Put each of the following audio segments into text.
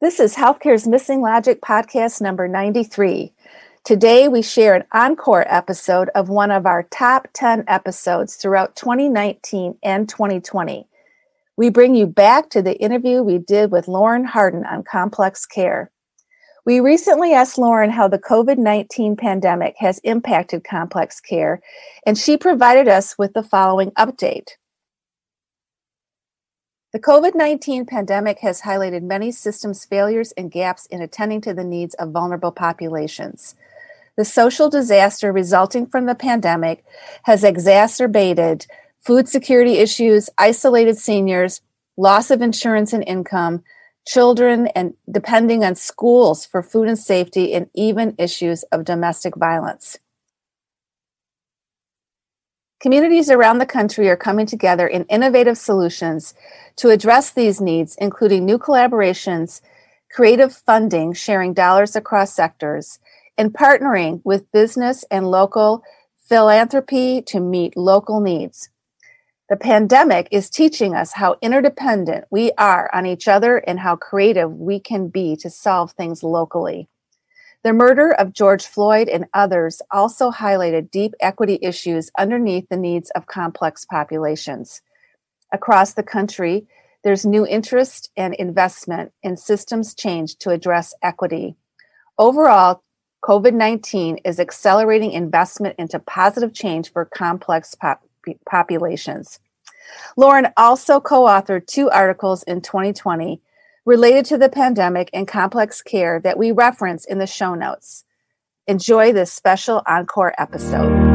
This is Healthcare's Missing Logic podcast number 93. Today we share an encore episode of one of our top 10 episodes throughout 2019 and 2020. We bring you back to the interview we did with Lauren Harden on complex care. We recently asked Lauren how the COVID 19 pandemic has impacted complex care, and she provided us with the following update. The COVID 19 pandemic has highlighted many systems failures and gaps in attending to the needs of vulnerable populations. The social disaster resulting from the pandemic has exacerbated food security issues, isolated seniors, loss of insurance and income, children, and depending on schools for food and safety, and even issues of domestic violence. Communities around the country are coming together in innovative solutions to address these needs, including new collaborations, creative funding, sharing dollars across sectors, and partnering with business and local philanthropy to meet local needs. The pandemic is teaching us how interdependent we are on each other and how creative we can be to solve things locally. The murder of George Floyd and others also highlighted deep equity issues underneath the needs of complex populations. Across the country, there's new interest and investment in systems change to address equity. Overall, COVID 19 is accelerating investment into positive change for complex pop- populations. Lauren also co authored two articles in 2020 related to the pandemic and complex care that we reference in the show notes. Enjoy this special encore episode.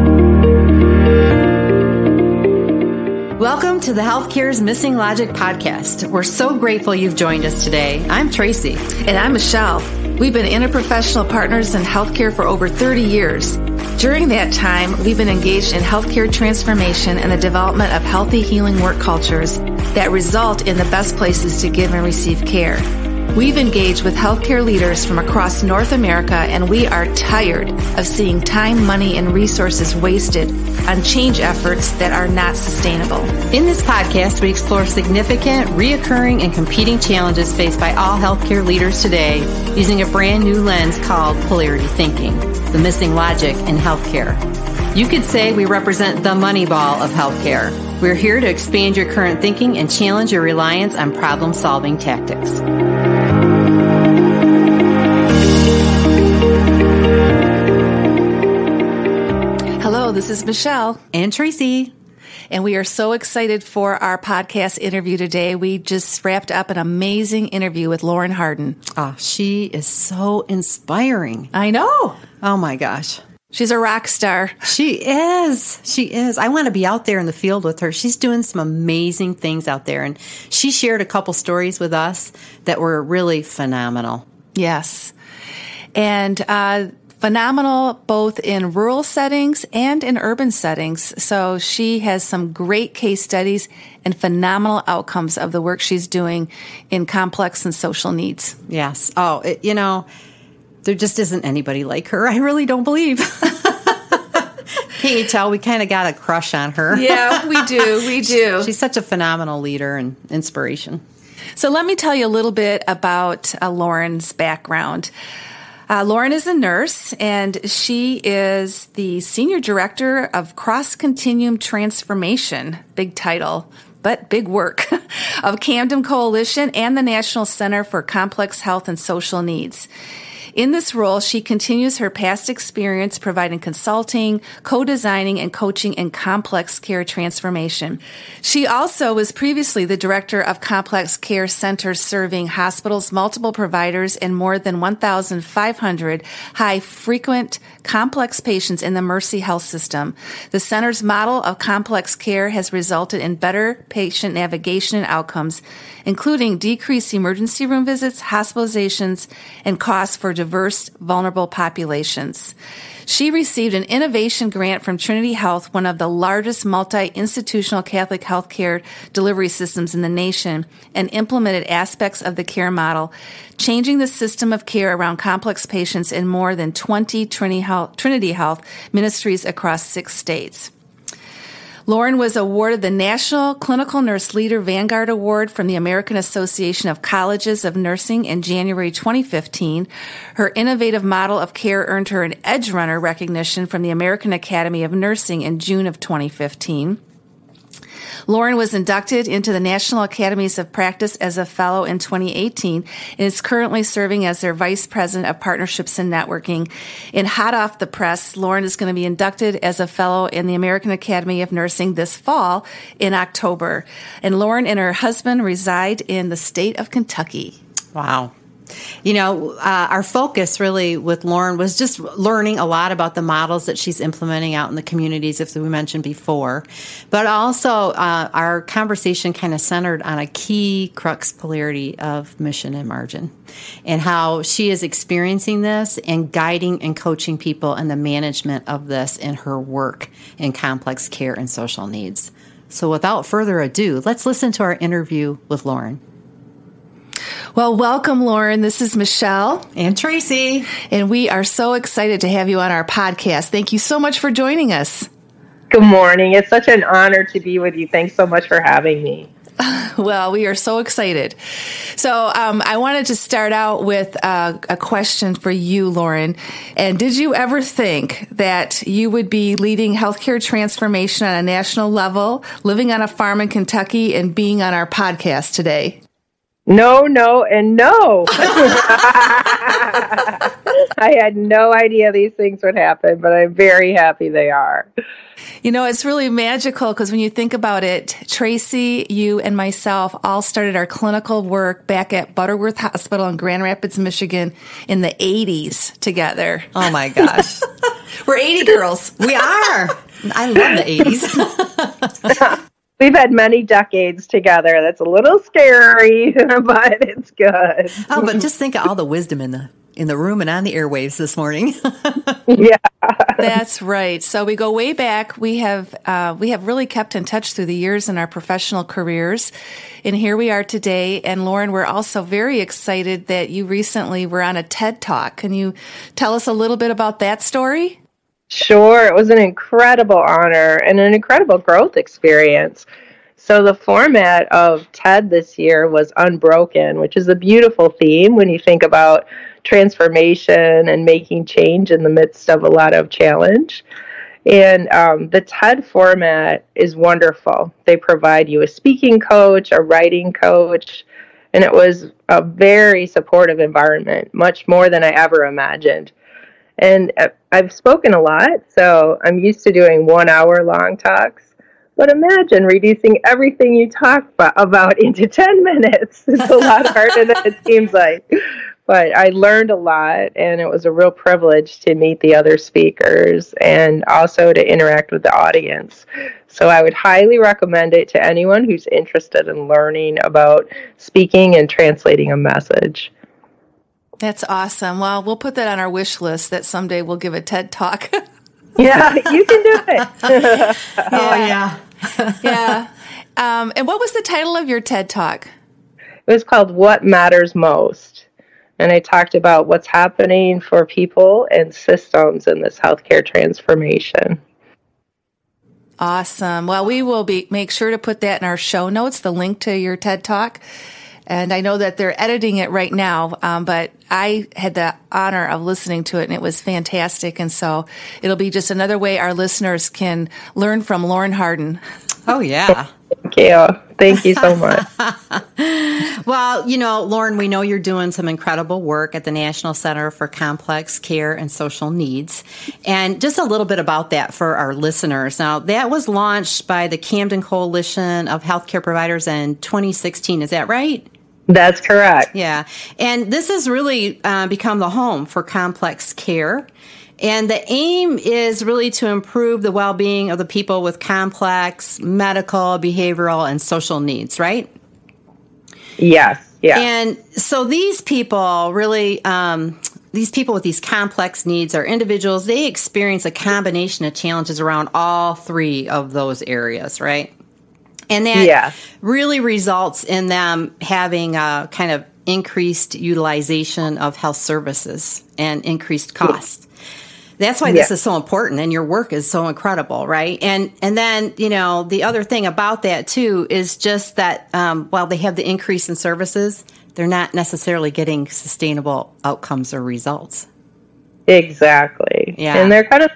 Welcome to the Healthcare's Missing Logic podcast. We're so grateful you've joined us today. I'm Tracy. And I'm Michelle. We've been interprofessional partners in healthcare for over 30 years. During that time, we've been engaged in healthcare transformation and the development of healthy healing work cultures that result in the best places to give and receive care. We've engaged with healthcare leaders from across North America and we are tired of seeing time, money, and resources wasted on change efforts that are not sustainable. In this podcast, we explore significant, reoccurring, and competing challenges faced by all healthcare leaders today using a brand new lens called polarity thinking, the missing logic in healthcare. You could say we represent the money ball of healthcare. We're here to expand your current thinking and challenge your reliance on problem solving tactics. This is Michelle and Tracy. And we are so excited for our podcast interview today. We just wrapped up an amazing interview with Lauren Harden. Oh, she is so inspiring. I know. Oh my gosh. She's a rock star. She is. She is. I want to be out there in the field with her. She's doing some amazing things out there. And she shared a couple stories with us that were really phenomenal. Yes. And, uh, phenomenal both in rural settings and in urban settings. So she has some great case studies and phenomenal outcomes of the work she's doing in complex and social needs. Yes. Oh, it, you know, there just isn't anybody like her. I really don't believe. Can you tell we kind of got a crush on her? Yeah, we do. We do. She's such a phenomenal leader and inspiration. So let me tell you a little bit about uh, Lauren's background. Uh, Lauren is a nurse and she is the senior director of Cross Continuum Transformation, big title, but big work, of Camden Coalition and the National Center for Complex Health and Social Needs. In this role, she continues her past experience providing consulting, co-designing, and coaching in complex care transformation. She also was previously the director of complex care centers serving hospitals, multiple providers, and more than 1,500 high frequent complex patients in the Mercy Health System. The center's model of complex care has resulted in better patient navigation and outcomes, including decreased emergency room visits, hospitalizations, and costs for diverse, vulnerable populations. She received an innovation grant from Trinity Health, one of the largest multi-institutional Catholic healthcare delivery systems in the nation, and implemented aspects of the care model, changing the system of care around complex patients in more than 20 Trinity Health, Trinity Health ministries across six states. Lauren was awarded the National Clinical Nurse Leader Vanguard Award from the American Association of Colleges of Nursing in January 2015. Her innovative model of care earned her an Edge Runner recognition from the American Academy of Nursing in June of 2015. Lauren was inducted into the National Academies of Practice as a fellow in 2018 and is currently serving as their vice president of partnerships and networking. In hot off the press, Lauren is going to be inducted as a fellow in the American Academy of Nursing this fall in October. And Lauren and her husband reside in the state of Kentucky. Wow. You know, uh, our focus really with Lauren was just learning a lot about the models that she's implementing out in the communities, as we mentioned before. But also, uh, our conversation kind of centered on a key crux polarity of mission and margin and how she is experiencing this and guiding and coaching people in the management of this in her work in complex care and social needs. So, without further ado, let's listen to our interview with Lauren. Well, welcome, Lauren. This is Michelle. And Tracy. And we are so excited to have you on our podcast. Thank you so much for joining us. Good morning. It's such an honor to be with you. Thanks so much for having me. Well, we are so excited. So, um, I wanted to start out with uh, a question for you, Lauren. And did you ever think that you would be leading healthcare transformation on a national level, living on a farm in Kentucky, and being on our podcast today? No, no, and no. I had no idea these things would happen, but I'm very happy they are. You know, it's really magical because when you think about it, Tracy, you, and myself all started our clinical work back at Butterworth Hospital in Grand Rapids, Michigan in the 80s together. Oh my gosh. We're 80 girls. We are. I love the 80s. We've had many decades together. That's a little scary, but it's good. Oh, but just think of all the wisdom in the in the room and on the airwaves this morning. yeah, that's right. So we go way back. We have uh, we have really kept in touch through the years in our professional careers, and here we are today. And Lauren, we're also very excited that you recently were on a TED Talk. Can you tell us a little bit about that story? Sure, it was an incredible honor and an incredible growth experience. So, the format of TED this year was unbroken, which is a beautiful theme when you think about transformation and making change in the midst of a lot of challenge. And um, the TED format is wonderful. They provide you a speaking coach, a writing coach, and it was a very supportive environment, much more than I ever imagined. And uh, I've spoken a lot, so I'm used to doing one hour long talks. But imagine reducing everything you talk about into 10 minutes. It's a lot harder than it seems like. But I learned a lot, and it was a real privilege to meet the other speakers and also to interact with the audience. So I would highly recommend it to anyone who's interested in learning about speaking and translating a message. That's awesome. Well, we'll put that on our wish list that someday we'll give a TED talk. yeah, you can do it. oh, yeah. yeah. Um, and what was the title of your TED talk? It was called What Matters Most. And I talked about what's happening for people and systems in this healthcare transformation. Awesome. Well, we will be make sure to put that in our show notes, the link to your TED talk. And I know that they're editing it right now, um, but I had the honor of listening to it and it was fantastic. And so it'll be just another way our listeners can learn from Lauren Harden. Oh, yeah. Thank you. Thank you so much. well, you know, Lauren, we know you're doing some incredible work at the National Center for Complex Care and Social Needs. And just a little bit about that for our listeners. Now, that was launched by the Camden Coalition of Healthcare Providers in 2016. Is that right? That's correct. Yeah. And this has really uh, become the home for complex care. And the aim is really to improve the well being of the people with complex medical, behavioral, and social needs, right? Yes. Yeah. And so these people really, um, these people with these complex needs are individuals, they experience a combination of challenges around all three of those areas, right? And that yeah. really results in them having a kind of increased utilization of health services and increased cost. That's why yeah. this is so important and your work is so incredible, right? And and then, you know, the other thing about that too is just that um, while they have the increase in services, they're not necessarily getting sustainable outcomes or results. Exactly. Yeah. And they're kind of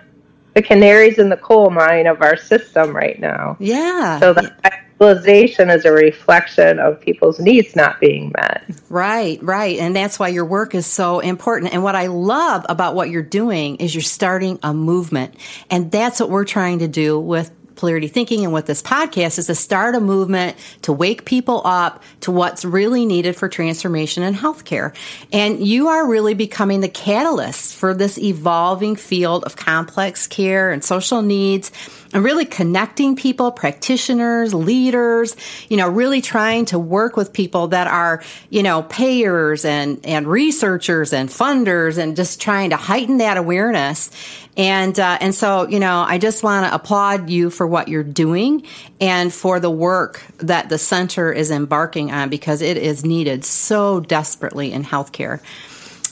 the canaries in the coal mine of our system right now. Yeah. So the utilization is a reflection of people's needs not being met. Right, right. And that's why your work is so important. And what I love about what you're doing is you're starting a movement. And that's what we're trying to do with polarity thinking and with this podcast is to start a movement to wake people up to what's really needed for transformation in healthcare. And you are really becoming the catalyst for this evolving field of complex care and social needs and really connecting people, practitioners, leaders, you know, really trying to work with people that are, you know, payers and, and researchers and funders and just trying to heighten that awareness. And, uh, and so, you know, I just want to applaud you for what you're doing and for the work that the center is embarking on because it is needed so desperately in healthcare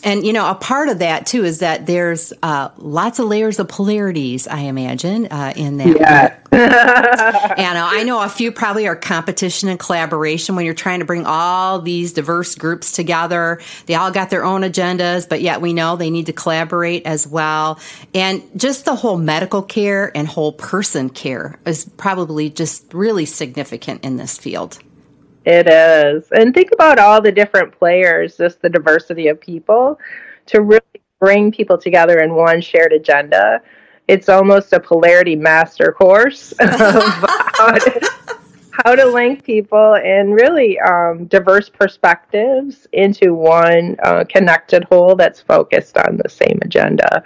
and you know, a part of that too is that there's uh, lots of layers of polarities. I imagine uh, in that. Yeah. and uh, I know a few probably are competition and collaboration when you're trying to bring all these diverse groups together. They all got their own agendas, but yet we know they need to collaborate as well. And just the whole medical care and whole person care is probably just really significant in this field. It is. And think about all the different players, just the diversity of people to really bring people together in one shared agenda. It's almost a polarity master course how to, link people and really um, diverse perspectives into one uh, connected whole that's focused on the same agenda.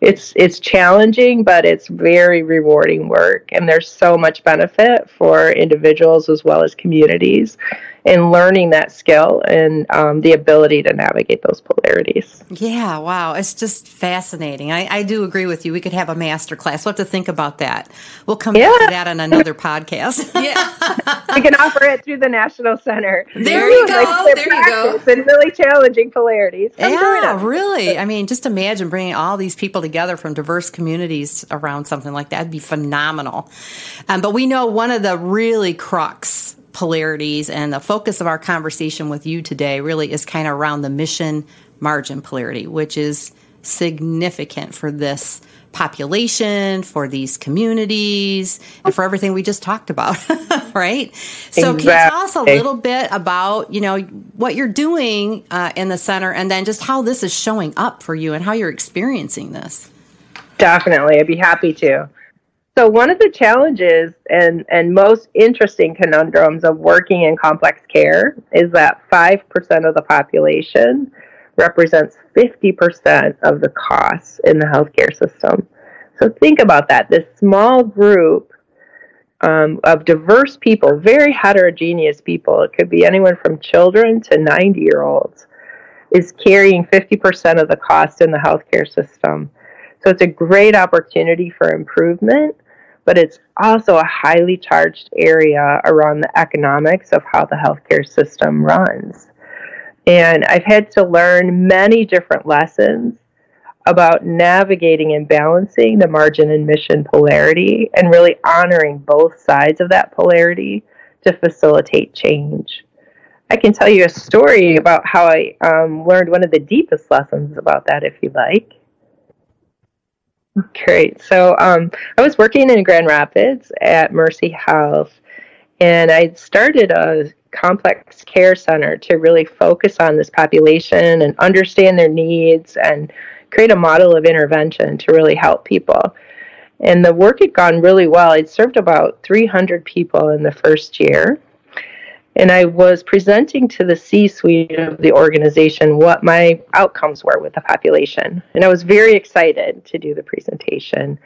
It's it's challenging, but it's very rewarding work, and there's so much benefit for individuals as well as communities in learning that skill and um, the ability to navigate those polarities. Yeah, wow. It's just fascinating. I, I, do agree with you. We could have a master class. We'll have to think about that. We'll come yeah. back to that on another podcast. yeah. we can offer it through the National Center. There you go. Like there you go. And really challenging polarities. Come yeah, really. I mean, just imagine bringing all these people together from diverse communities around something like that. would be phenomenal. Um, but we know one of the really crux polarities and the focus of our conversation with you today really is kind of around the mission margin polarity, which is significant for this population, for these communities, and for everything we just talked about, right? So, exactly. can you tell us a little bit about, you know, what you're doing uh, in the center, and then just how this is showing up for you and how you're experiencing this? Definitely, I'd be happy to. So one of the challenges and, and most interesting conundrums of working in complex care is that 5% of the population represents 50% of the costs in the healthcare system. So think about that. This small group um, of diverse people, very heterogeneous people, it could be anyone from children to 90 year olds, is carrying 50% of the cost in the healthcare system. So it's a great opportunity for improvement, but it's also a highly charged area around the economics of how the healthcare system runs. And I've had to learn many different lessons about navigating and balancing the margin and mission polarity and really honoring both sides of that polarity to facilitate change. I can tell you a story about how I um, learned one of the deepest lessons about that, if you like. Great. So um, I was working in Grand Rapids at Mercy Health, and I started a complex care center to really focus on this population and understand their needs and create a model of intervention to really help people. And the work had gone really well. I'd served about 300 people in the first year and I was presenting to the C suite of the organization what my outcomes were with the population. And I was very excited to do the presentation.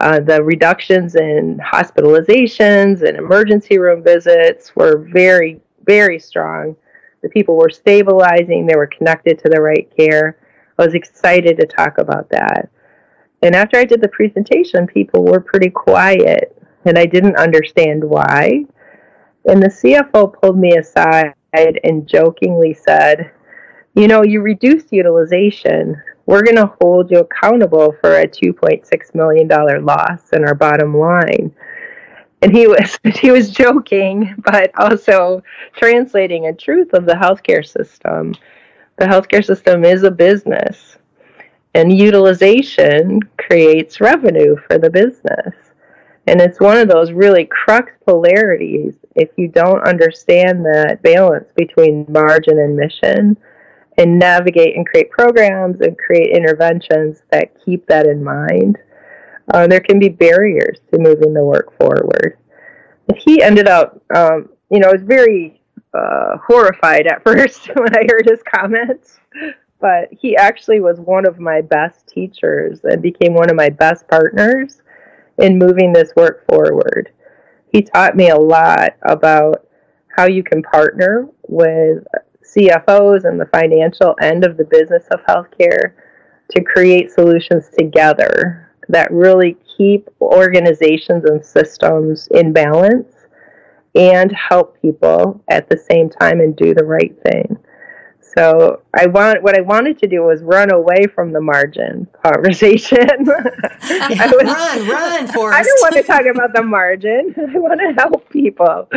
Uh, the reductions in hospitalizations and emergency room visits were very, very strong. The people were stabilizing, they were connected to the right care. I was excited to talk about that. And after I did the presentation, people were pretty quiet, and I didn't understand why. And the CFO pulled me aside and jokingly said, You know, you reduced utilization, we're going to hold you accountable for a $2.6 million loss in our bottom line. And he was he was joking, but also translating a truth of the healthcare system. The healthcare system is a business, and utilization creates revenue for the business. And it's one of those really crux polarities if you don't understand that balance between margin and mission and navigate and create programs and create interventions that keep that in mind. Uh, there can be barriers to moving the work forward. He ended up, um, you know, I was very uh, horrified at first when I heard his comments, but he actually was one of my best teachers and became one of my best partners in moving this work forward. He taught me a lot about how you can partner with CFOs and the financial end of the business of healthcare to create solutions together that really keep organizations and systems in balance and help people at the same time and do the right thing. So I want what I wanted to do was run away from the margin conversation. I was, run, run, for I don't want to talk about the margin. I want to help people.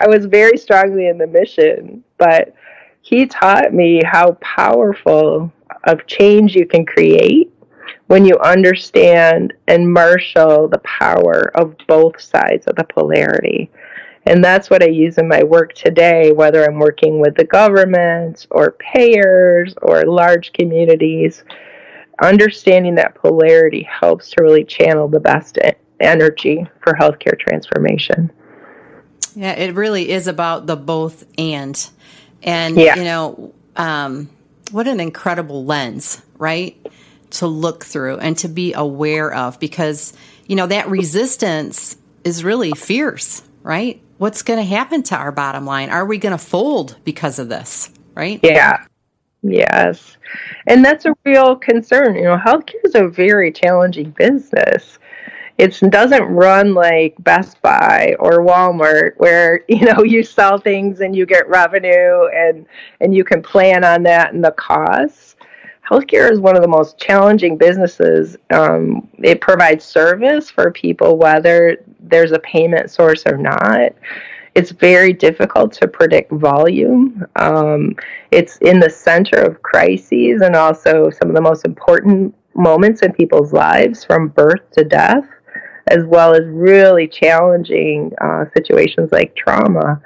I was very strongly in the mission, but he taught me how powerful of change you can create when you understand and marshal the power of both sides of the polarity. And that's what I use in my work today, whether I'm working with the government or payers or large communities. Understanding that polarity helps to really channel the best energy for healthcare transformation. Yeah, it really is about the both and. And, yeah. you know, um, what an incredible lens, right? To look through and to be aware of because, you know, that resistance is really fierce, right? What's going to happen to our bottom line? Are we going to fold because of this, right? Yeah. Yes. And that's a real concern. You know, healthcare is a very challenging business it doesn't run like Best Buy or Walmart where you know you sell things and you get revenue and and you can plan on that and the costs. Healthcare is one of the most challenging businesses. Um, it provides service for people whether there's a payment source or not. It's very difficult to predict volume. Um, it's in the center of crises and also some of the most important moments in people's lives from birth to death as well as really challenging uh, situations like trauma.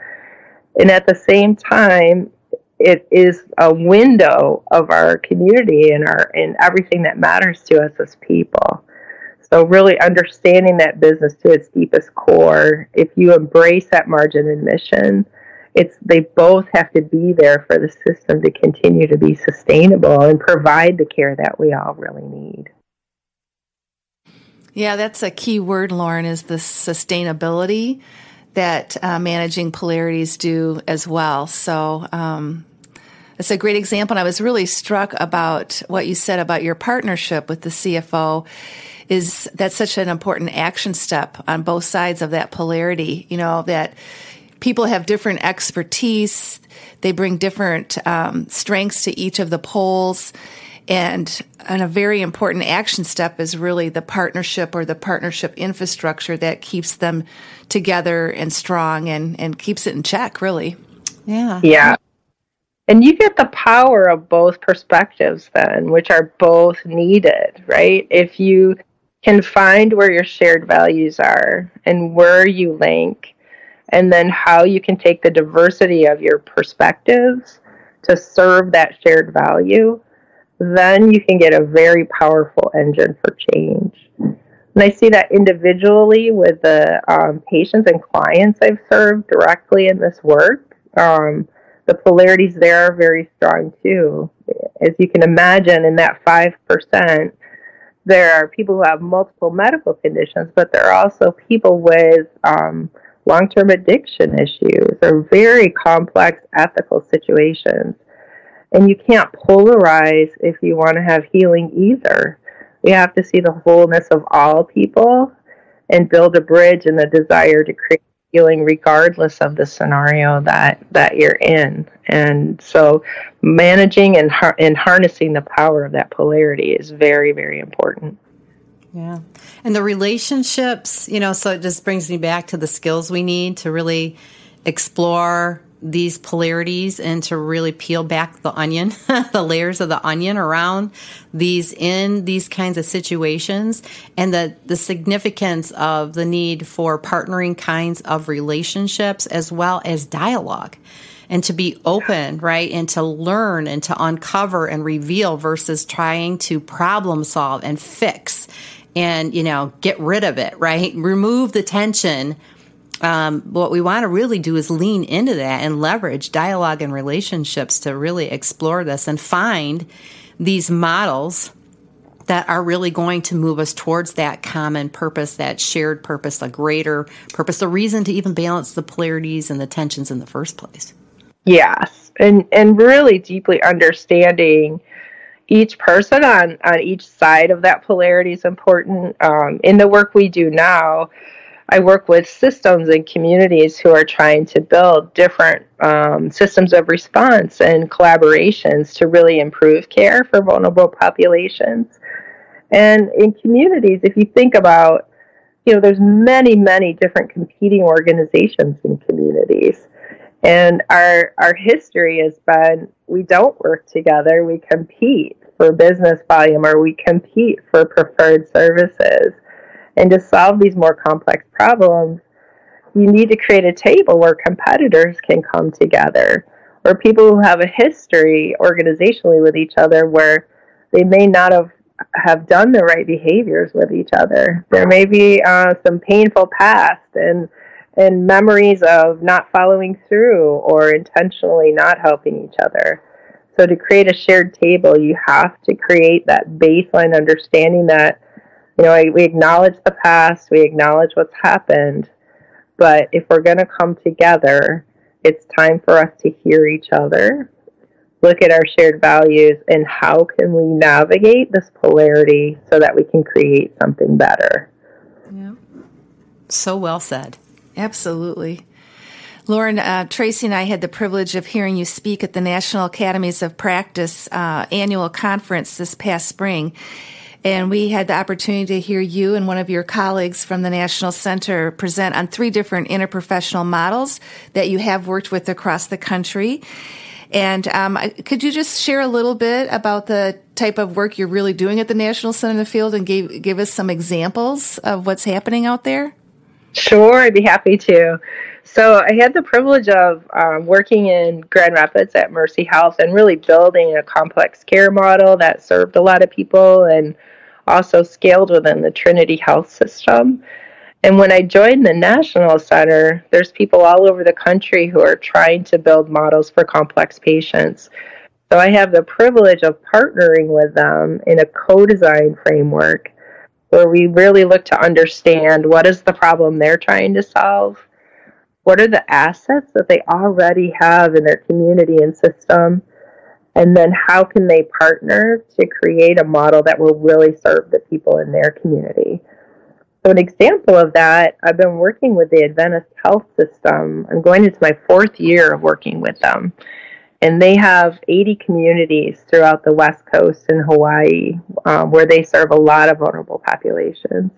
And at the same time, it is a window of our community and our and everything that matters to us as people. So really understanding that business to its deepest core, if you embrace that margin and mission, it's they both have to be there for the system to continue to be sustainable and provide the care that we all really need. Yeah, that's a key word, Lauren, is the sustainability that uh, managing polarities do as well. So, um, it's a great example. And I was really struck about what you said about your partnership with the CFO. Is that's such an important action step on both sides of that polarity? You know that people have different expertise, they bring different um, strengths to each of the poles, and, and a very important action step is really the partnership or the partnership infrastructure that keeps them together and strong and, and keeps it in check, really. Yeah. Yeah. And you get the power of both perspectives then, which are both needed, right? If you can find where your shared values are and where you link, and then how you can take the diversity of your perspectives to serve that shared value then you can get a very powerful engine for change. And I see that individually with the um, patients and clients I've served directly in this work. Um, the polarities there are very strong too. As you can imagine, in that 5%, there are people who have multiple medical conditions, but there are also people with um, long term addiction issues or very complex ethical situations. And you can't polarize if you want to have healing either. We have to see the wholeness of all people and build a bridge and the desire to create feeling regardless of the scenario that that you're in. And so managing and and harnessing the power of that polarity is very very important. Yeah. And the relationships you know so it just brings me back to the skills we need to really explore these polarities and to really peel back the onion, the layers of the onion around these in these kinds of situations and the, the significance of the need for partnering kinds of relationships as well as dialogue and to be open, right? And to learn and to uncover and reveal versus trying to problem solve and fix and, you know, get rid of it, right? Remove the tension um, what we want to really do is lean into that and leverage dialogue and relationships to really explore this and find these models that are really going to move us towards that common purpose, that shared purpose, a greater purpose, the reason to even balance the polarities and the tensions in the first place. Yes, and and really deeply understanding each person on on each side of that polarity is important. Um, in the work we do now, I work with systems and communities who are trying to build different um, systems of response and collaborations to really improve care for vulnerable populations. And in communities, if you think about, you know, there's many, many different competing organizations in communities. And our our history has been we don't work together, we compete for business volume or we compete for preferred services. And to solve these more complex problems, you need to create a table where competitors can come together, or people who have a history organizationally with each other where they may not have have done the right behaviors with each other. There may be uh, some painful past and and memories of not following through or intentionally not helping each other. So to create a shared table, you have to create that baseline understanding that you know, we acknowledge the past, we acknowledge what's happened, but if we're going to come together, it's time for us to hear each other, look at our shared values, and how can we navigate this polarity so that we can create something better. Yeah. So well said. Absolutely. Lauren, uh, Tracy and I had the privilege of hearing you speak at the National Academies of Practice uh, annual conference this past spring. And we had the opportunity to hear you and one of your colleagues from the National Center present on three different interprofessional models that you have worked with across the country. And um, could you just share a little bit about the type of work you're really doing at the National Center in the field and give, give us some examples of what's happening out there? Sure, I'd be happy to. So I had the privilege of um, working in Grand Rapids at Mercy Health and really building a complex care model that served a lot of people and also scaled within the Trinity Health System. And when I joined the National Center, there's people all over the country who are trying to build models for complex patients. So I have the privilege of partnering with them in a co design framework where we really look to understand what is the problem they're trying to solve, what are the assets that they already have in their community and system, and then how can they partner to create a model that will really serve the people in their community. So, an example of that, I've been working with the Adventist Health System. I'm going into my fourth year of working with them. And they have 80 communities throughout the West Coast and Hawaii um, where they serve a lot of vulnerable populations.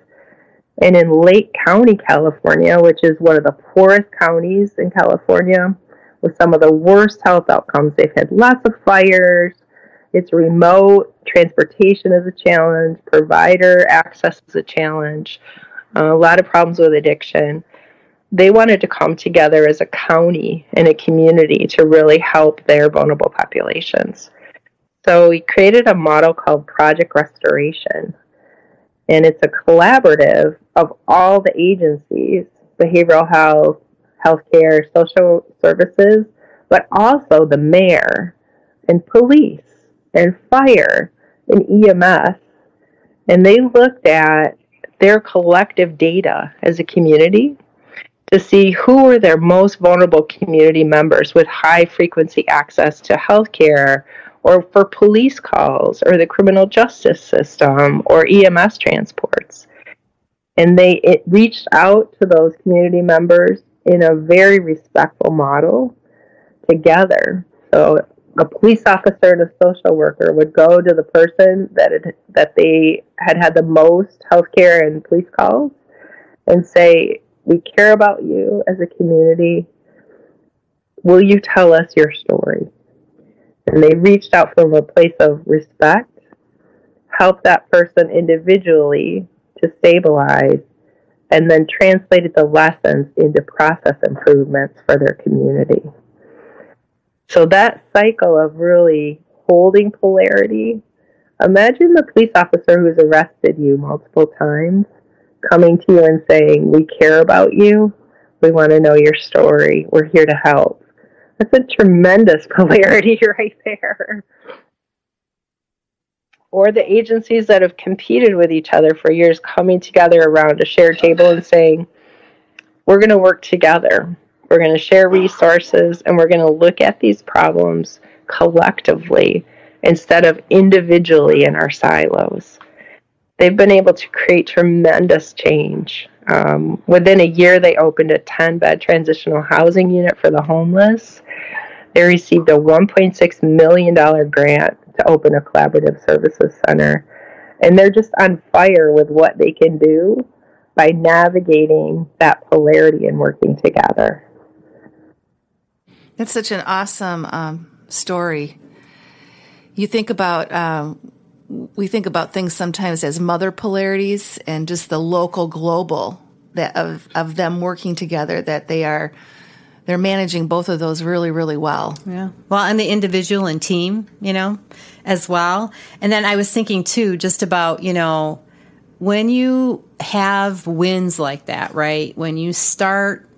And in Lake County, California, which is one of the poorest counties in California, with some of the worst health outcomes. They've had lots of fires. It's remote. Transportation is a challenge. Provider access is a challenge. Uh, a lot of problems with addiction. They wanted to come together as a county and a community to really help their vulnerable populations. So we created a model called Project Restoration. And it's a collaborative of all the agencies behavioral health, healthcare, social services, but also the mayor and police and fire and EMS. And they looked at their collective data as a community to see who were their most vulnerable community members with high frequency access to healthcare or for police calls or the criminal justice system or EMS transports. And they it reached out to those community members in a very respectful model together. So a police officer and a social worker would go to the person that it, that they had had the most healthcare and police calls and say, "We care about you as a community. Will you tell us your story?" And they reached out from a place of respect, helped that person individually to stabilize, and then translated the lessons into process improvements for their community. So that cycle of really holding polarity. Imagine the police officer who's arrested you multiple times coming to you and saying, We care about you. We want to know your story. We're here to help. That's a tremendous polarity right there. Or the agencies that have competed with each other for years coming together around a shared table and saying, We're going to work together. We're going to share resources and we're going to look at these problems collectively instead of individually in our silos. They've been able to create tremendous change. Um, within a year, they opened a 10 bed transitional housing unit for the homeless. They received a $1.6 million grant to open a collaborative services center. And they're just on fire with what they can do by navigating that polarity and working together. That's such an awesome um, story. You think about, um, we think about things sometimes as mother polarities and just the local global that of, of them working together, that they are, they're managing both of those really, really well. Yeah. Well, and the individual and team, you know, as well. And then I was thinking too, just about, you know, when you have wins like that, right? When you start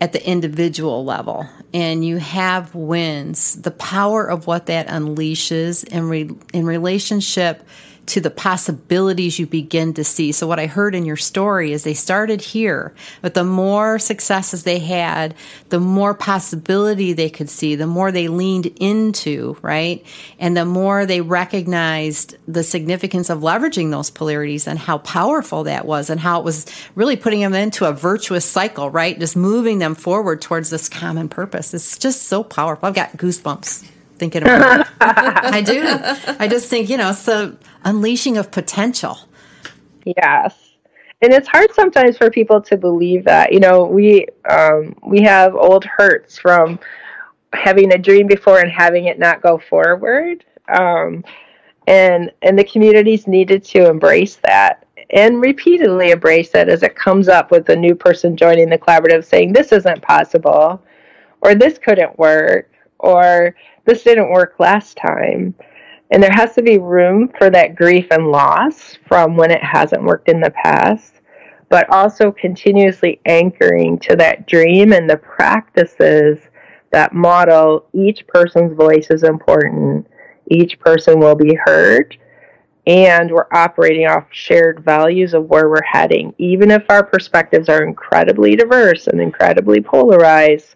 at the individual level and you have wins, the power of what that unleashes in re- in relationship to the possibilities you begin to see. So what I heard in your story is they started here, but the more successes they had, the more possibility they could see, the more they leaned into, right? And the more they recognized the significance of leveraging those polarities and how powerful that was and how it was really putting them into a virtuous cycle, right? Just moving them forward towards this common purpose. It's just so powerful. I've got goosebumps thinking about. I do. I just think, you know, it's the unleashing of potential. Yes. And it's hard sometimes for people to believe that. You know, we um, we have old hurts from having a dream before and having it not go forward. Um, and and the communities needed to embrace that and repeatedly embrace it as it comes up with a new person joining the collaborative saying this isn't possible or this couldn't work or this didn't work last time. And there has to be room for that grief and loss from when it hasn't worked in the past, but also continuously anchoring to that dream and the practices that model each person's voice is important, each person will be heard, and we're operating off shared values of where we're heading. Even if our perspectives are incredibly diverse and incredibly polarized,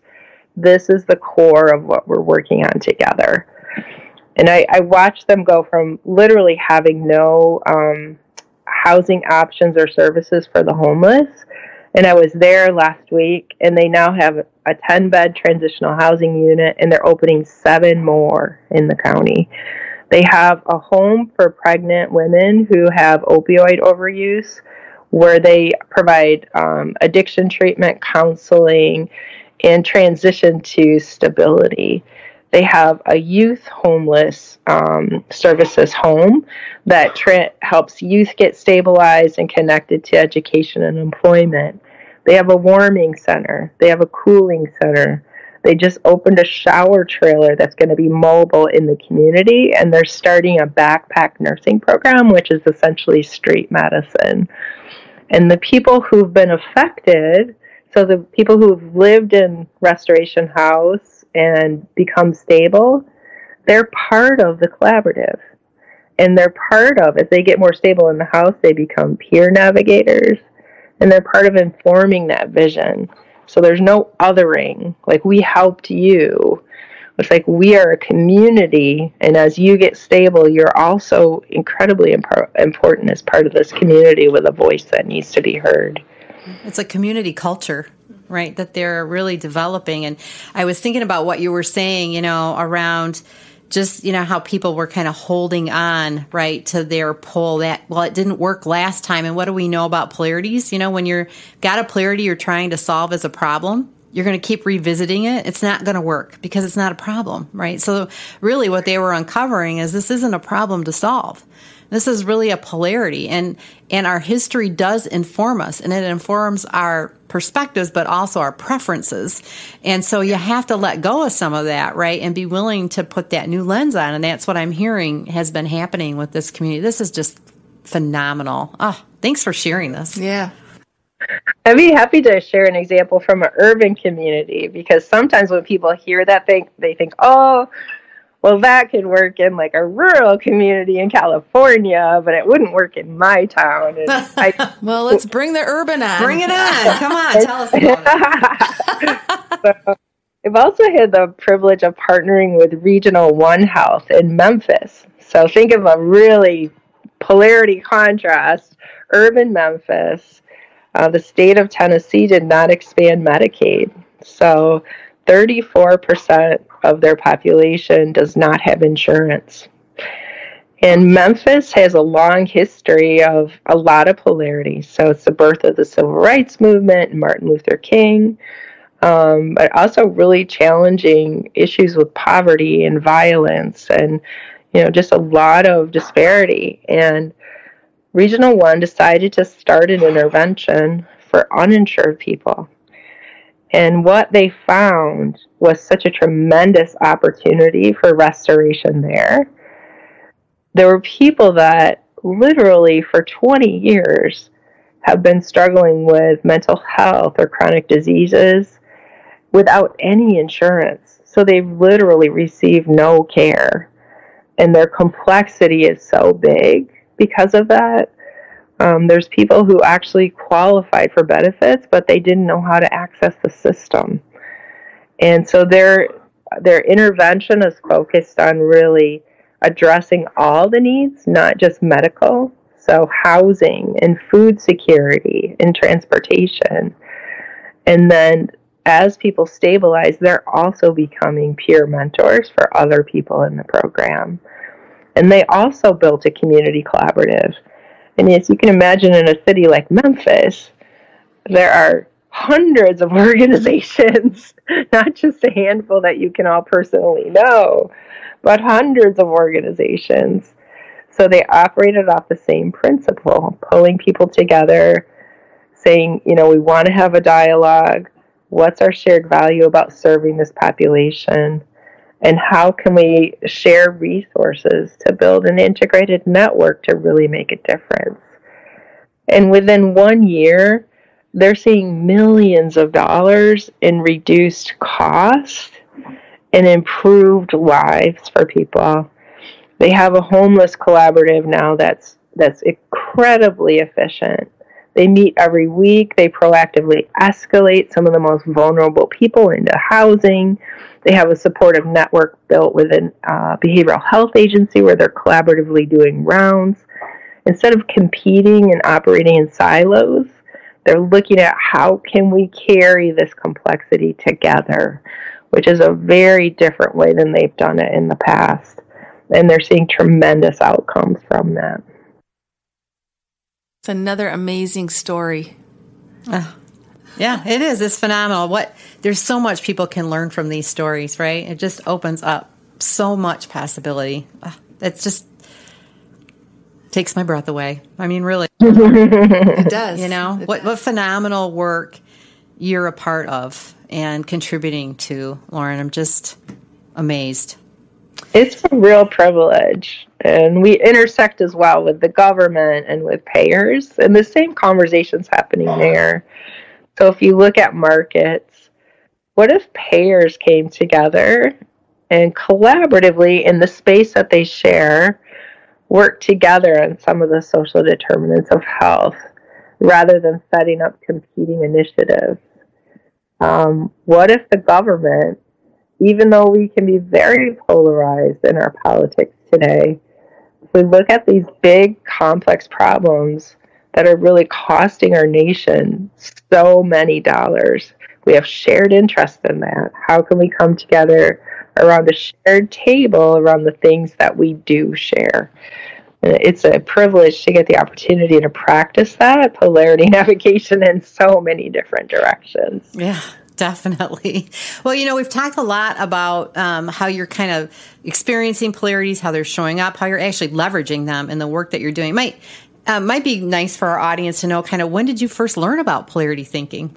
this is the core of what we're working on together. And I, I watched them go from literally having no um, housing options or services for the homeless. And I was there last week, and they now have a 10 bed transitional housing unit, and they're opening seven more in the county. They have a home for pregnant women who have opioid overuse, where they provide um, addiction treatment, counseling, and transition to stability. They have a youth homeless um, services home that tra- helps youth get stabilized and connected to education and employment. They have a warming center. They have a cooling center. They just opened a shower trailer that's going to be mobile in the community, and they're starting a backpack nursing program, which is essentially street medicine. And the people who've been affected so the people who've lived in Restoration House and become stable, they're part of the collaborative. And they're part of, as they get more stable in the house, they become peer navigators. And they're part of informing that vision. So there's no othering. Like, we helped you. It's like we are a community, and as you get stable, you're also incredibly imp- important as part of this community with a voice that needs to be heard. It's a community culture. right? That they're really developing. And I was thinking about what you were saying, you know, around just you know how people were kind of holding on right to their pull that well it didn't work last time and what do we know about polarities you know when you're got a polarity you're trying to solve as a problem you're going to keep revisiting it it's not going to work because it's not a problem right so really what they were uncovering is this isn't a problem to solve this is really a polarity and and our history does inform us and it informs our perspectives but also our preferences. And so you have to let go of some of that, right? And be willing to put that new lens on and that's what I'm hearing has been happening with this community. This is just phenomenal. Oh, thanks for sharing this. Yeah. I'd be happy to share an example from an urban community because sometimes when people hear that, they they think, "Oh, well, that could work in like a rural community in California, but it wouldn't work in my town. I, well, let's bring the urban on. Bring it on. Come on, tell us about it. so, I've also had the privilege of partnering with Regional One Health in Memphis. So think of a really polarity contrast. Urban Memphis, uh, the state of Tennessee did not expand Medicaid. So 34% of their population does not have insurance. And Memphis has a long history of a lot of polarity. So it's the birth of the civil rights movement and Martin Luther King, um, but also really challenging issues with poverty and violence and, you know, just a lot of disparity. And Regional One decided to start an intervention for uninsured people and what they found was such a tremendous opportunity for restoration there. There were people that literally for 20 years have been struggling with mental health or chronic diseases without any insurance. So they've literally received no care. And their complexity is so big because of that um, there's people who actually qualified for benefits, but they didn't know how to access the system. And so their their intervention is focused on really addressing all the needs, not just medical. So housing and food security and transportation. And then as people stabilize, they're also becoming peer mentors for other people in the program. And they also built a community collaborative and as you can imagine, in a city like Memphis, there are hundreds of organizations, not just a handful that you can all personally know, but hundreds of organizations. So they operated off the same principle, pulling people together, saying, you know, we want to have a dialogue. What's our shared value about serving this population? And how can we share resources to build an integrated network to really make a difference. And within one year, they're seeing millions of dollars in reduced cost and improved lives for people. They have a homeless collaborative now that's that's incredibly efficient. They meet every week. They proactively escalate some of the most vulnerable people into housing. They have a supportive network built within a uh, behavioral health agency where they're collaboratively doing rounds. Instead of competing and operating in silos, they're looking at how can we carry this complexity together, which is a very different way than they've done it in the past. And they're seeing tremendous outcomes from that. It's another amazing story. Uh, yeah, it is. It's phenomenal. What there's so much people can learn from these stories, right? It just opens up so much possibility. It's just takes my breath away. I mean, really, it does. You know it what? Does. What phenomenal work you're a part of and contributing to, Lauren. I'm just amazed. It's a real privilege. And we intersect as well with the government and with payers, and the same conversations happening there. So if you look at markets, what if payers came together and collaboratively in the space that they share work together on some of the social determinants of health rather than setting up competing initiatives? Um, what if the government, even though we can be very polarized in our politics today, we look at these big complex problems that are really costing our nation so many dollars. We have shared interest in that. How can we come together around a shared table around the things that we do share? It's a privilege to get the opportunity to practice that polarity navigation in so many different directions. Yeah. Definitely. Well, you know, we've talked a lot about um, how you're kind of experiencing polarities, how they're showing up, how you're actually leveraging them in the work that you're doing. Might uh, might be nice for our audience to know kind of when did you first learn about polarity thinking?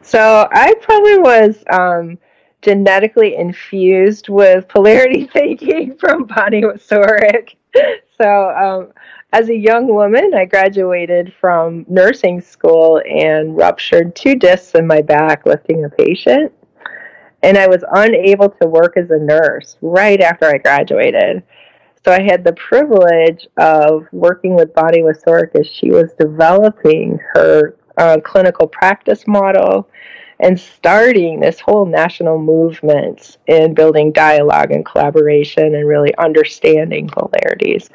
So I probably was um, genetically infused with polarity thinking from Bonnie Wesorick. So um, as a young woman, I graduated from nursing school and ruptured two discs in my back lifting a patient. And I was unable to work as a nurse right after I graduated. So I had the privilege of working with Bonnie Wesorick as she was developing her uh, clinical practice model and starting this whole national movement in building dialogue and collaboration and really understanding polarities.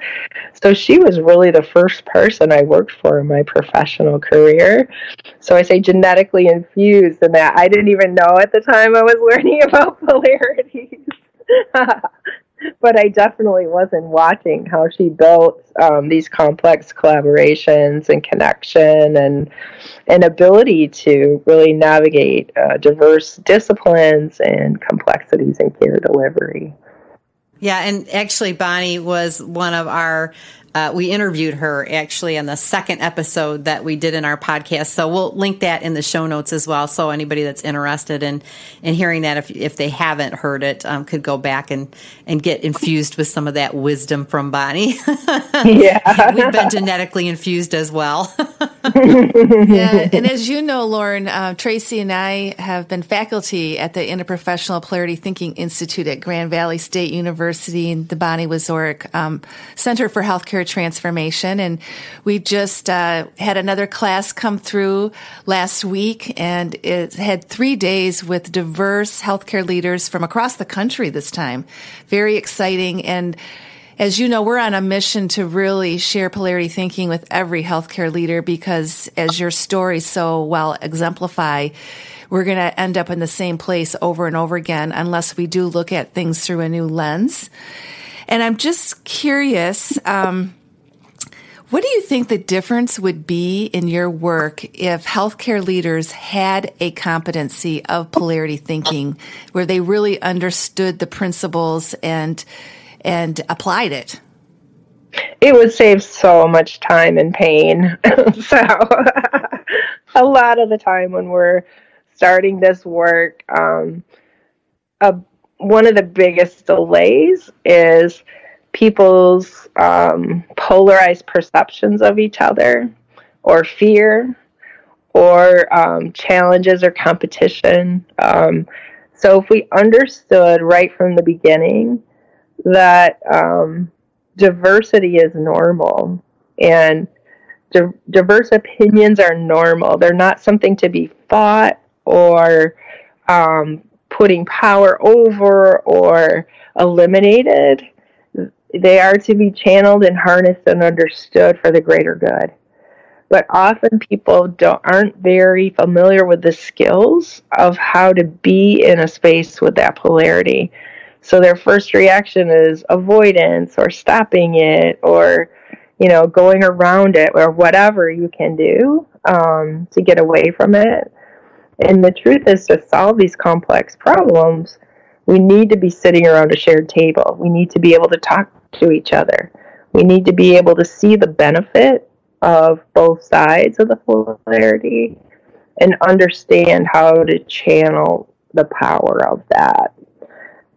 So she was really the first person I worked for in my professional career. So I say genetically infused in that I didn't even know at the time I was learning about polarities. but I definitely wasn't watching how she built um, these complex collaborations and connection and an ability to really navigate uh, diverse disciplines and complexities in care delivery. Yeah, and actually, Bonnie was one of our uh, we interviewed her actually in the second episode that we did in our podcast. So we'll link that in the show notes as well. So anybody that's interested in, in hearing that, if, if they haven't heard it, um, could go back and, and get infused with some of that wisdom from Bonnie. yeah. We've been genetically infused as well. yeah. And as you know, Lauren, uh, Tracy and I have been faculty at the Interprofessional Polarity Thinking Institute at Grand Valley State University and the Bonnie Wesorick um, Center for Healthcare transformation. And we just uh, had another class come through last week, and it had three days with diverse healthcare leaders from across the country this time. Very exciting. And as you know, we're on a mission to really share polarity thinking with every healthcare leader because, as your story so well exemplify, we're going to end up in the same place over and over again unless we do look at things through a new lens. And I'm just curious, um, what do you think the difference would be in your work if healthcare leaders had a competency of polarity thinking where they really understood the principles and and applied it? It would save so much time and pain. so a lot of the time when we're starting this work, um, a one of the biggest delays is people's um, polarized perceptions of each other or fear or um, challenges or competition. Um, so if we understood right from the beginning that um, diversity is normal and di- diverse opinions are normal, they're not something to be fought or um, putting power over or eliminated. They are to be channeled and harnessed and understood for the greater good. But often people don't aren't very familiar with the skills of how to be in a space with that polarity. So their first reaction is avoidance or stopping it or you know going around it or whatever you can do um, to get away from it and the truth is, to solve these complex problems, we need to be sitting around a shared table. We need to be able to talk to each other. We need to be able to see the benefit of both sides of the polarity and understand how to channel the power of that.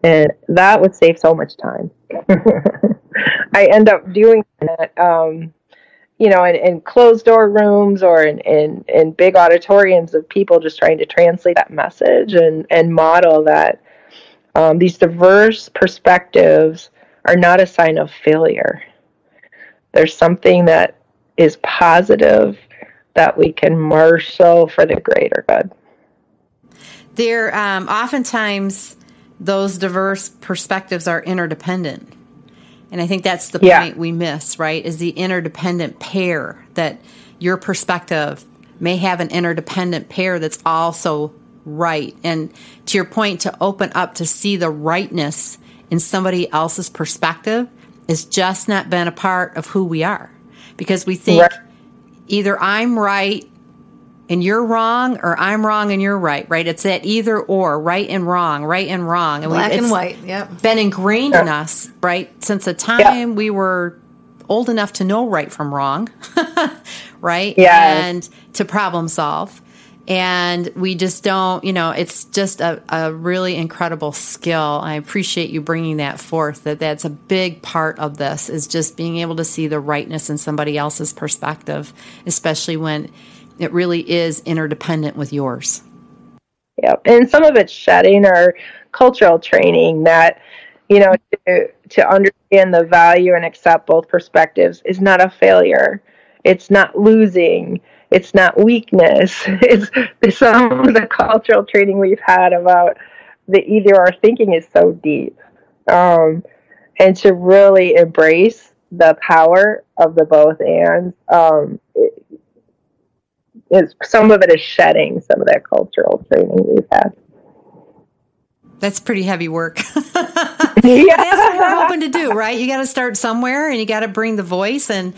And that would save so much time. I end up doing that um, you know, in, in closed door rooms or in, in, in big auditoriums of people just trying to translate that message and, and model that um, these diverse perspectives are not a sign of failure. There's something that is positive that we can marshal for the greater good. There, um, oftentimes, those diverse perspectives are interdependent. And I think that's the yeah. point we miss, right? Is the interdependent pair that your perspective may have an interdependent pair that's also right. And to your point, to open up to see the rightness in somebody else's perspective is just not been a part of who we are because we think right. either I'm right and you're wrong or I'm wrong and you're right, right? It's that either or, right and wrong, right and wrong. And Black we, and white, yep. Been ingrained yeah. in us, right? Since the time yeah. we were old enough to know right from wrong, right? Yeah. And to problem solve. And we just don't, you know, it's just a, a really incredible skill. I appreciate you bringing that forth, that that's a big part of this is just being able to see the rightness in somebody else's perspective, especially when it really is interdependent with yours. Yep. And some of it's shedding our cultural training that, you know, to, to understand the value and accept both perspectives is not a failure. It's not losing. It's not weakness. It's, it's some of the cultural training we've had about the either or thinking is so deep. Um, and to really embrace the power of the both and um, is some of it is shedding some of that cultural training we've had. That's pretty heavy work. yeah. That's what we're hoping to do, right? You got to start somewhere and you got to bring the voice and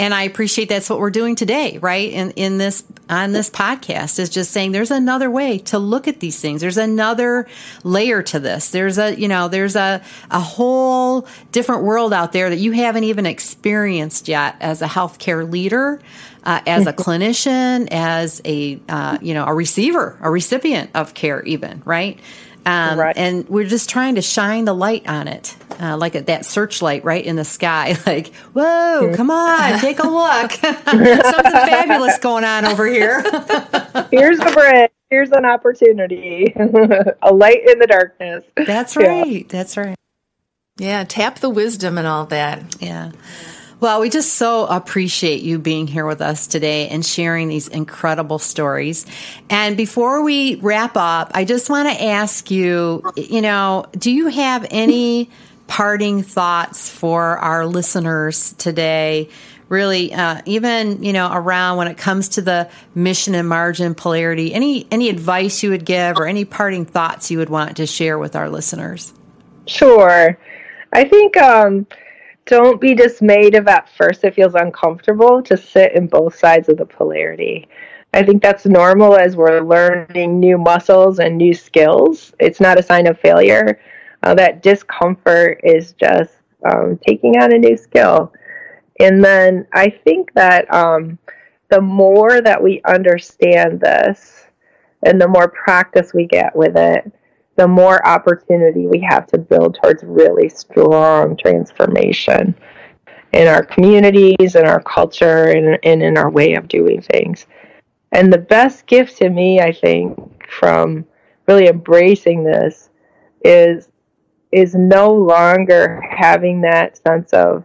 and I appreciate that's what we're doing today, right? In in this on this podcast is just saying there's another way to look at these things. There's another layer to this. There's a, you know, there's a a whole different world out there that you haven't even experienced yet as a healthcare leader uh, as a clinician, as a uh, you know a receiver, a recipient of care, even right. Um, right. And we're just trying to shine the light on it, uh, like a, that searchlight right in the sky. Like, whoa, come on, take a look. Something fabulous going on over here. Here's the bridge. Here's an opportunity. a light in the darkness. That's right. Yeah. That's right. Yeah, tap the wisdom and all that. Yeah. Well, we just so appreciate you being here with us today and sharing these incredible stories. And before we wrap up, I just want to ask you, you know, do you have any parting thoughts for our listeners today? Really, uh, even you know, around when it comes to the mission and margin polarity, any any advice you would give, or any parting thoughts you would want to share with our listeners? Sure, I think um, don't be dismayed if at first it feels uncomfortable to sit in both sides of the polarity. I think that's normal as we're learning new muscles and new skills. It's not a sign of failure. Uh, that discomfort is just um, taking on a new skill. And then I think that um, the more that we understand this and the more practice we get with it, the more opportunity we have to build towards really strong transformation in our communities, in our culture, and, and in our way of doing things. And the best gift to me, I think, from really embracing this is is no longer having that sense of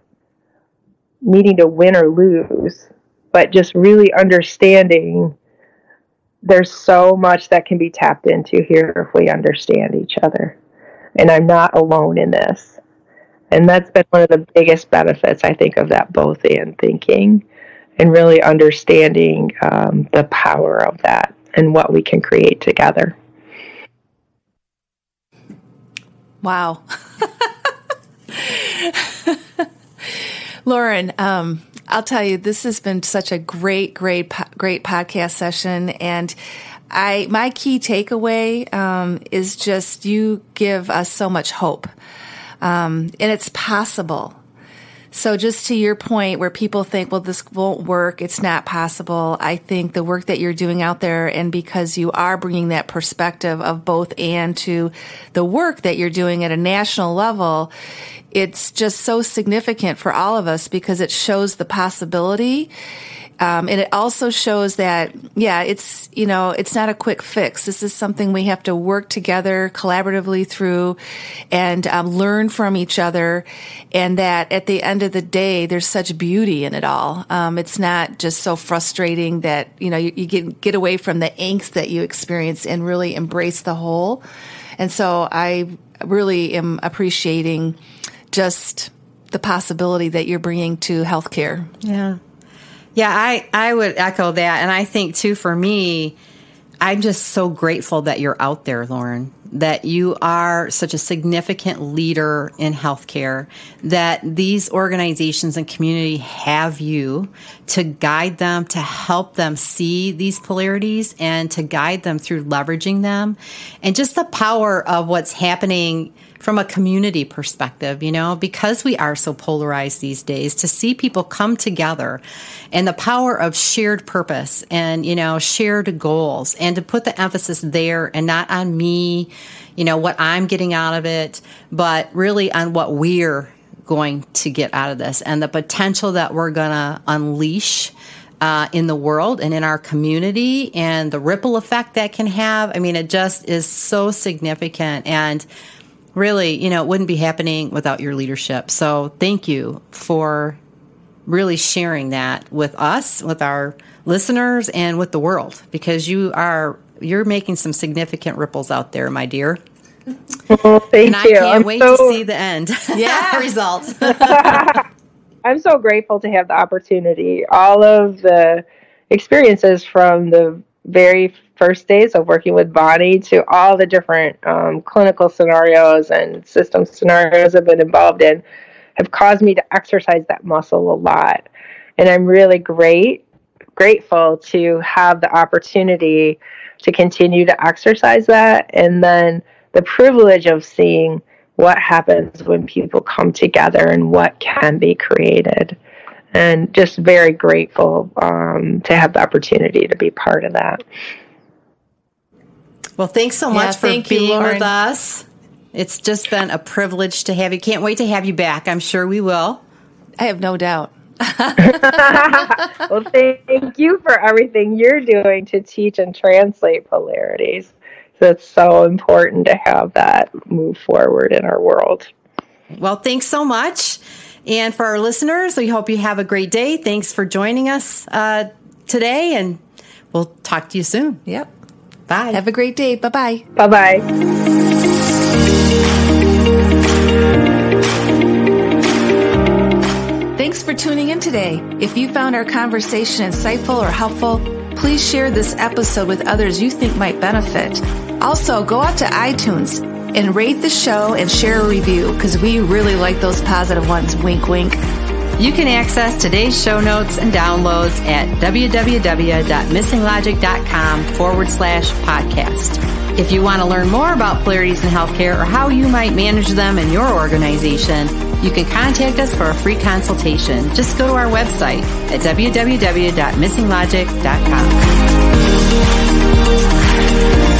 needing to win or lose, but just really understanding there's so much that can be tapped into here if we understand each other. And I'm not alone in this. And that's been one of the biggest benefits, I think, of that both and thinking and really understanding um, the power of that and what we can create together. Wow. Lauren, um, I'll tell you, this has been such a great, great, great podcast session, and I my key takeaway um, is just you give us so much hope, um, and it's possible. So just to your point where people think, well, this won't work. It's not possible. I think the work that you're doing out there and because you are bringing that perspective of both and to the work that you're doing at a national level, it's just so significant for all of us because it shows the possibility. Um, and it also shows that, yeah, it's, you know, it's not a quick fix. This is something we have to work together collaboratively through and um, learn from each other. And that at the end of the day, there's such beauty in it all. Um, it's not just so frustrating that, you know, you, you get, get away from the angst that you experience and really embrace the whole. And so I really am appreciating just the possibility that you're bringing to healthcare. Yeah. Yeah, I, I would echo that. And I think, too, for me, I'm just so grateful that you're out there, Lauren, that you are such a significant leader in healthcare, that these organizations and community have you to guide them, to help them see these polarities and to guide them through leveraging them and just the power of what's happening from a community perspective, you know, because we are so polarized these days, to see people come together and the power of shared purpose and, you know, shared goals and to put the emphasis there and not on me, you know, what I'm getting out of it, but really on what we're going to get out of this and the potential that we're going to unleash. Uh, in the world and in our community and the ripple effect that can have. I mean, it just is so significant. And really, you know, it wouldn't be happening without your leadership. So thank you for really sharing that with us, with our listeners, and with the world because you are you're making some significant ripples out there, my dear. Well, thank and I you. can't I'm wait so, to see the end. Yeah. result. I'm so grateful to have the opportunity. All of the experiences from the very first days of working with Bonnie to all the different um, clinical scenarios and system scenarios I've been involved in have caused me to exercise that muscle a lot. And I'm really great, grateful to have the opportunity to continue to exercise that. And then the privilege of seeing what happens when people come together and what can be created. And just very grateful um, to have the opportunity to be part of that. Well, thanks so much Yeah, for thank you, being Lauren. with us. It's just been a privilege to have you. Can't wait to have you back. I'm sure we will. I have no doubt. well, thank you for everything you're doing to teach and translate polarities. So it's so important to have that move forward in our world. Well, thanks so much. And for our listeners, we hope you have a great day. Thanks for joining us uh, today, and we'll talk to you soon. Yep. Bye. Have a great day. Bye bye. Bye bye. Thanks for tuning in today. If you found our conversation insightful or helpful, please share this episode with others you think might benefit. Also, go out to iTunes and rate the show and share a review because we really like those positive ones. Wink, wink. You can access today's show notes and downloads at www.missinglogic.com forward slash podcast. If you want to learn more about polarities in healthcare or how you might manage them in your organization, you can contact us for a free consultation. Just go to our website at www.missinglogic.com.